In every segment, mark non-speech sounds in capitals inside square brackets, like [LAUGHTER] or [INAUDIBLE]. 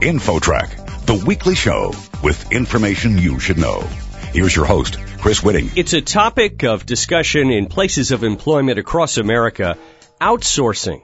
InfoTrack, the weekly show with information you should know. Here's your host, Chris Whitting. It's a topic of discussion in places of employment across America. Outsourcing.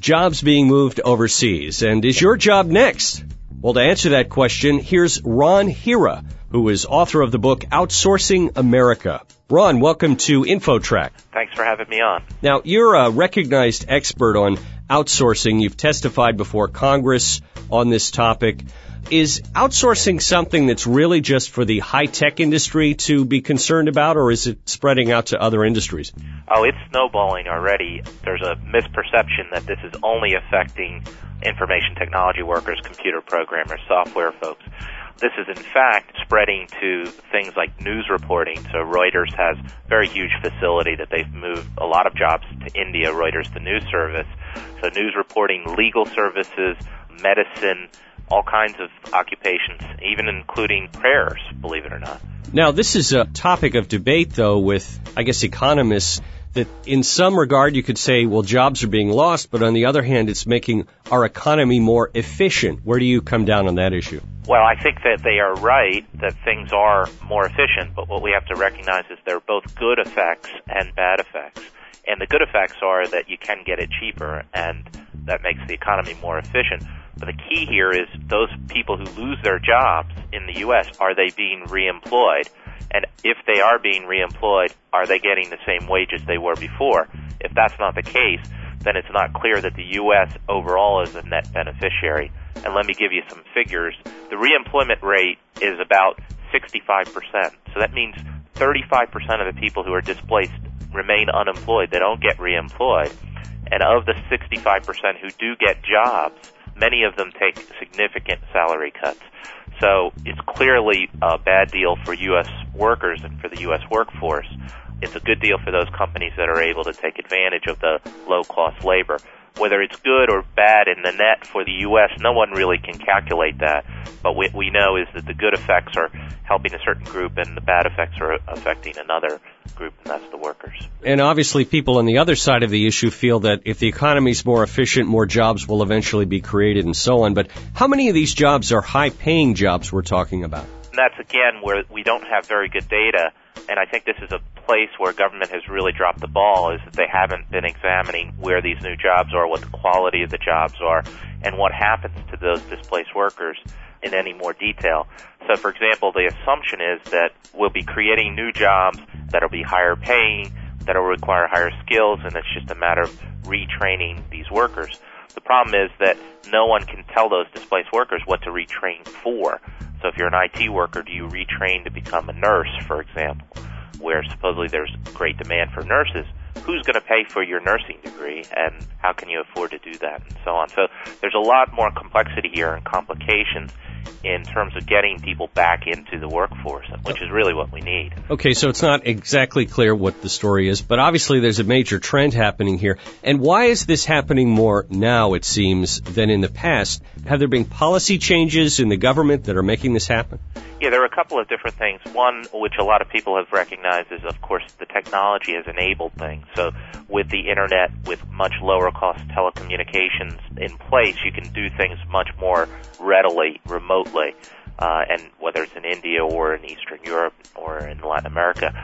Jobs being moved overseas. And is your job next? Well, to answer that question, here's Ron Hira, who is author of the book Outsourcing America. Ron, welcome to InfoTrack. Thanks for having me on. Now, you're a recognized expert on outsourcing. You've testified before Congress on this topic. Is outsourcing something that's really just for the high tech industry to be concerned about, or is it spreading out to other industries? Oh, it's snowballing already. There's a misperception that this is only affecting information technology workers, computer programmers, software folks. This is in fact spreading to things like news reporting. So Reuters has a very huge facility that they've moved a lot of jobs to India, Reuters the news service. So news reporting, legal services, medicine, all kinds of occupations, even including prayers, believe it or not. Now, this is a topic of debate, though, with, I guess, economists that in some regard you could say, well, jobs are being lost, but on the other hand, it's making our economy more efficient. Where do you come down on that issue? Well, I think that they are right that things are more efficient, but what we have to recognize is there are both good effects and bad effects. And the good effects are that you can get it cheaper, and that makes the economy more efficient. But the key here is those people who lose their jobs in the U.S., are they being reemployed? And if they are being reemployed, are they getting the same wages they were before? If that's not the case, then it's not clear that the U.S. overall is a net beneficiary. And let me give you some figures. The reemployment rate is about 65%. So that means 35% of the people who are displaced remain unemployed. They don't get reemployed. And of the 65% who do get jobs, many of them take significant salary cuts. So it's clearly a bad deal for U.S. workers and for the U.S. workforce. It's a good deal for those companies that are able to take advantage of the low cost labor. Whether it's good or bad in the net for the U.S., no one really can calculate that. But what we know is that the good effects are helping a certain group and the bad effects are affecting another group, and that's the workers. And obviously, people on the other side of the issue feel that if the economy is more efficient, more jobs will eventually be created and so on. But how many of these jobs are high paying jobs we're talking about? And that's again where we don't have very good data and I think this is a place where government has really dropped the ball is that they haven't been examining where these new jobs are, what the quality of the jobs are, and what happens to those displaced workers in any more detail. So for example, the assumption is that we'll be creating new jobs that'll be higher paying, that'll require higher skills, and it's just a matter of retraining these workers. The problem is that no one can tell those displaced workers what to retrain for. So if you're an IT worker, do you retrain to become a nurse, for example, where supposedly there's great demand for nurses? Who's going to pay for your nursing degree and how can you afford to do that and so on? So there's a lot more complexity here and complications in terms of getting people back into the workforce, which is really what we need. Okay, so it's not exactly clear what the story is, but obviously there's a major trend happening here. And why is this happening more now, it seems, than in the past? Have there been policy changes in the government that are making this happen? Yeah, there are a couple of different things. One, which a lot of people have recognized, is of course the technology has enabled things. So with the internet, with much lower cost telecommunications in place, you can do things much more readily, remotely. Uh, and whether it's in India or in Eastern Europe or in Latin America,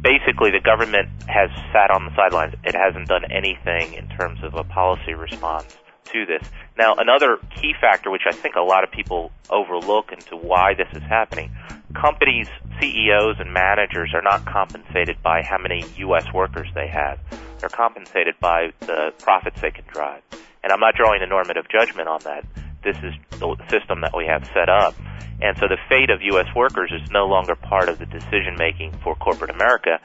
basically the government has sat on the sidelines. It hasn't done anything in terms of a policy response to this. Now, another key factor, which I think a lot of people overlook into why this is happening, companies, CEOs, and managers are not compensated by how many U.S. workers they have. They're compensated by the profits they can drive. And I'm not drawing a normative judgment on that. This is the system that we have set up. And so the fate of U.S. workers is no longer part of the decision making for corporate America.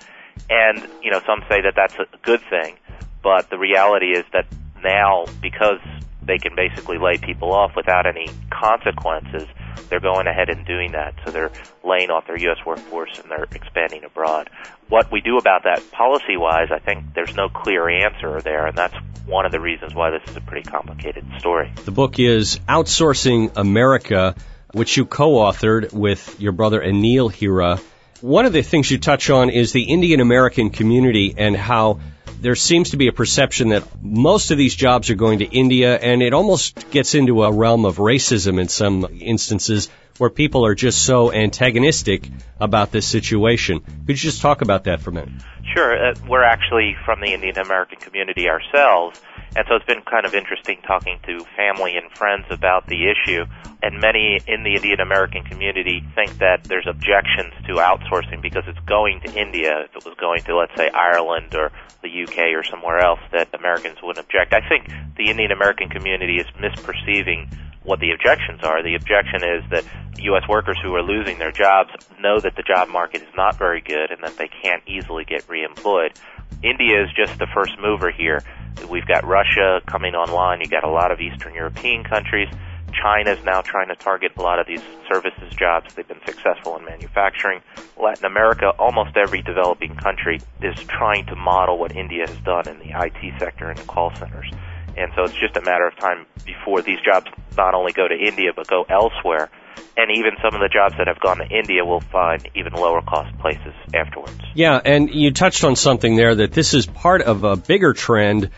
And, you know, some say that that's a good thing. But the reality is that now, because they can basically lay people off without any consequences, they're going ahead and doing that. So they're laying off their U.S. workforce and they're expanding abroad. What we do about that policy wise, I think there's no clear answer there, and that's one of the reasons why this is a pretty complicated story. The book is Outsourcing America, which you co-authored with your brother Anil Hira. One of the things you touch on is the Indian American community and how there seems to be a perception that most of these jobs are going to India, and it almost gets into a realm of racism in some instances where people are just so antagonistic about this situation. Could you just talk about that for a minute? Sure. Uh, we're actually from the Indian American community ourselves, and so it's been kind of interesting talking to family and friends about the issue. And many in the Indian American community think that there's objections to outsourcing because it's going to India. If it was going to, let's say, Ireland or the UK or somewhere else, that Americans wouldn't object. I think the Indian American community is misperceiving what the objections are. The objection is that U.S. workers who are losing their jobs know that the job market is not very good and that they can't easily get reemployed. India is just the first mover here. We've got Russia coming online. You've got a lot of Eastern European countries. China is now trying to target a lot of these services jobs. They've been successful in manufacturing. Latin America, almost every developing country is trying to model what India has done in the IT sector and the call centers. And so it's just a matter of time before these jobs not only go to India but go elsewhere. And even some of the jobs that have gone to India will find even lower cost places afterwards. Yeah, and you touched on something there that this is part of a bigger trend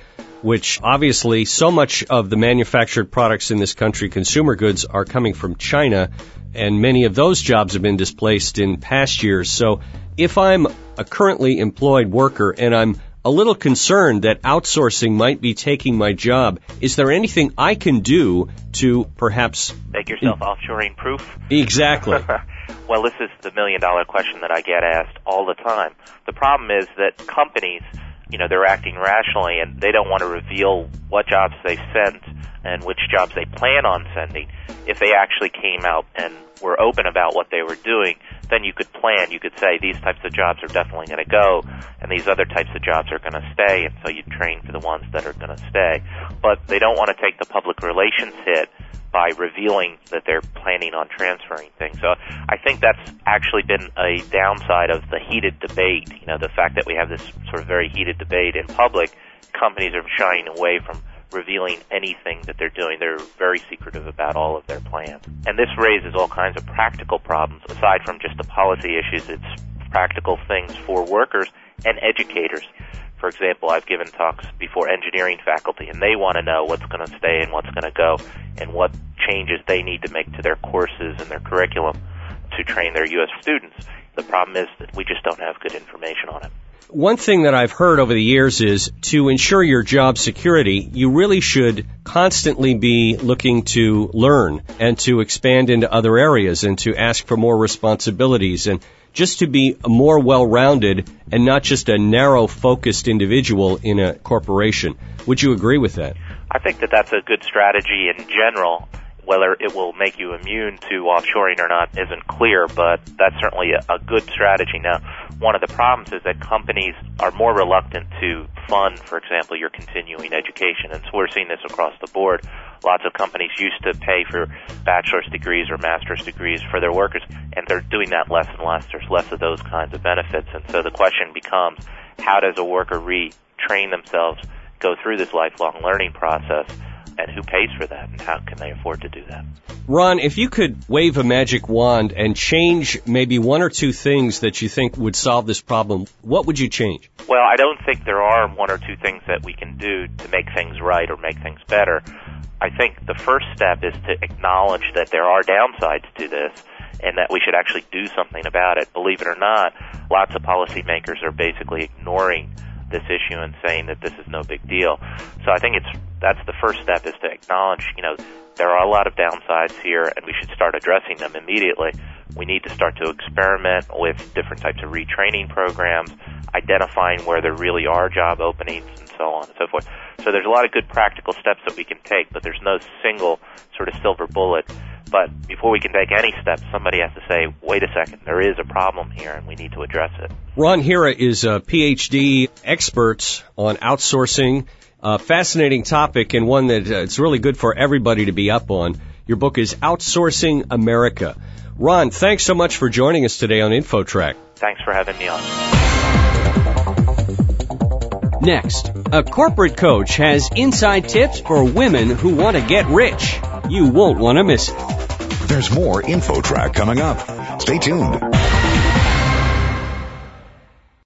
which obviously so much of the manufactured products in this country, consumer goods, are coming from China, and many of those jobs have been displaced in past years. So if I'm a currently employed worker and I'm a little concerned that outsourcing might be taking my job. Is there anything I can do to perhaps make yourself offshoring proof? Exactly. [LAUGHS] well, this is the million dollar question that I get asked all the time. The problem is that companies, you know, they're acting rationally and they don't want to reveal what jobs they sent and which jobs they plan on sending. If they actually came out and were open about what they were doing, then you could plan. You could say these types of jobs are definitely going to go, and these other types of jobs are going to stay, and so you train for the ones that are going to stay. But they don't want to take the public relations hit by revealing that they're planning on transferring things. So I think that's actually been a downside of the heated debate. You know, the fact that we have this sort of very heated debate in public, companies are shying away from revealing anything that they're doing. They're very secretive about all of their plans. And this raises all kinds of practical problems aside from just the policy issues. It's practical things for workers and educators. For example, I've given talks before engineering faculty and they want to know what's going to stay and what's going to go and what changes they need to make to their courses and their curriculum to train their U.S. students. The problem is that we just don't have good information on it. One thing that I've heard over the years is to ensure your job security, you really should constantly be looking to learn and to expand into other areas and to ask for more responsibilities and just to be a more well-rounded and not just a narrow focused individual in a corporation. Would you agree with that? I think that that's a good strategy in general whether it will make you immune to offshoring or not isn't clear, but that's certainly a, a good strategy. Now, one of the problems is that companies are more reluctant to fund, for example, your continuing education, and so we're seeing this across the board. Lots of companies used to pay for bachelor's degrees or master's degrees for their workers, and they're doing that less and less. There's less of those kinds of benefits, and so the question becomes, how does a worker retrain themselves, go through this lifelong learning process? And who pays for that and how can they afford to do that. Ron, if you could wave a magic wand and change maybe one or two things that you think would solve this problem, what would you change? Well, I don't think there are one or two things that we can do to make things right or make things better. I think the first step is to acknowledge that there are downsides to this and that we should actually do something about it. Believe it or not, lots of policymakers are basically ignoring this issue and saying that this is no big deal. So I think it's that's the first step is to acknowledge, you know, there are a lot of downsides here and we should start addressing them immediately. We need to start to experiment with different types of retraining programs, identifying where there really are job openings and so on and so forth. So there's a lot of good practical steps that we can take, but there's no single sort of silver bullet but before we can take any steps, somebody has to say, wait a second, there is a problem here and we need to address it. Ron Hira is a PhD expert on outsourcing. A fascinating topic and one that uh, it's really good for everybody to be up on. Your book is Outsourcing America. Ron, thanks so much for joining us today on InfoTrack. Thanks for having me on. Next, a corporate coach has inside tips for women who want to get rich. You won't want to miss it. There's more InfoTrack coming up. Stay tuned.